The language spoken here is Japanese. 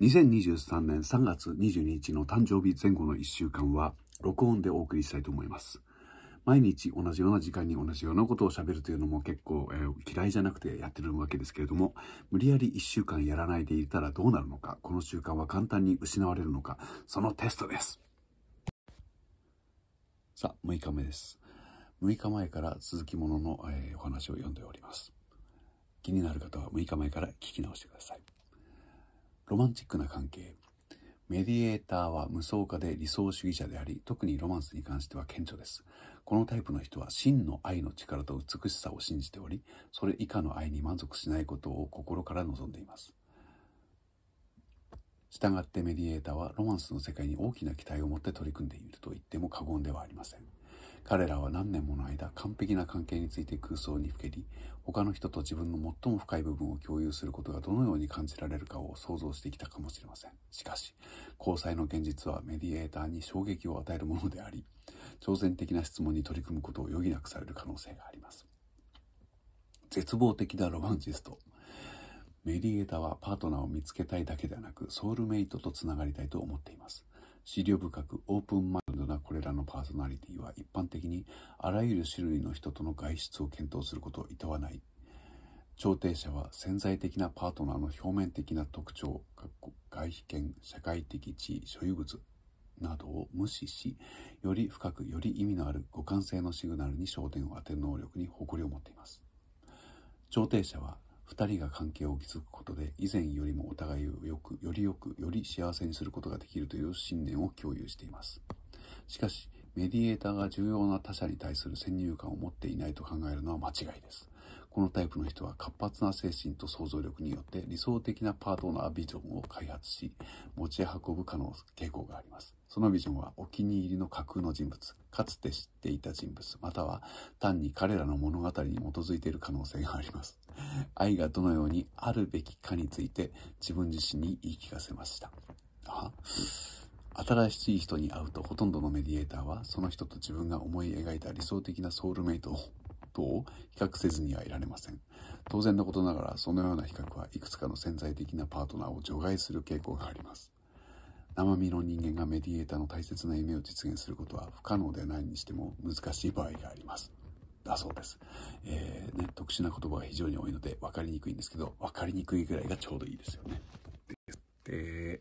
2023年3月22日の誕生日前後の1週間は録音でお送りしたいと思います。毎日同じような時間に同じようなことを喋るというのも結構、えー、嫌いじゃなくてやってるわけですけれども、無理やり1週間やらないでいたらどうなるのか、この習慣は簡単に失われるのか、そのテストです。さあ、6日目です。6日前から続きものの、えー、お話を読んでおります。気になる方は6日前から聞き直してください。ロマンチックな関係。メディエーターは無双化で理想主義者であり、特にロマンスに関しては顕著です。このタイプの人は真の愛の力と美しさを信じており、それ以下の愛に満足しないことを心から望んでいます。したがってメディエーターはロマンスの世界に大きな期待を持って取り組んでいると言っても過言ではありません。彼らは何年もの間完璧な関係について空想にふけり他の人と自分の最も深い部分を共有することがどのように感じられるかを想像してきたかもしれません。しかし交際の現実はメディエーターに衝撃を与えるものであり挑戦的な質問に取り組むことを余儀なくされる可能性があります。絶望的なロマンチスト。メディエーターはパートナーを見つけたいだけではなくソウルメイトとつながりたいと思っています。資料深くオープンこれらのパーソナリティは一般的にあらゆる種類の人との外出を検討することを厭わない。調停者は潜在的なパートナーの表面的な特徴外見社会的地位所有物などを無視しより深くより意味のある互換性のシグナルに焦点を当てる能力に誇りを持っています。調停者は2人が関係を築くことで以前よりもお互いをよくよりよくより幸せにすることができるという信念を共有しています。しかしメディエーターが重要な他者に対する先入観を持っていないと考えるのは間違いです。このタイプの人は活発な精神と想像力によって理想的なパートナービジョンを開発し持ち運ぶ可能傾向があります。そのビジョンはお気に入りの架空の人物かつて知っていた人物または単に彼らの物語に基づいている可能性があります。愛がどのようにあるべきかについて自分自身に言い聞かせました。あ新しい人に会うとほとんどのメディエーターはその人と自分が思い描いた理想的なソウルメイトとを比較せずにはいられません当然のことながらそのような比較はいくつかの潜在的なパートナーを除外する傾向があります生身の人間がメディエーターの大切な夢を実現することは不可能でないにしても難しい場合がありますだそうです。えー、ね、特殊な言葉が非常に多いので分かりにくいんですけど、分かりにくいぐらいがちょうどいいですよね。で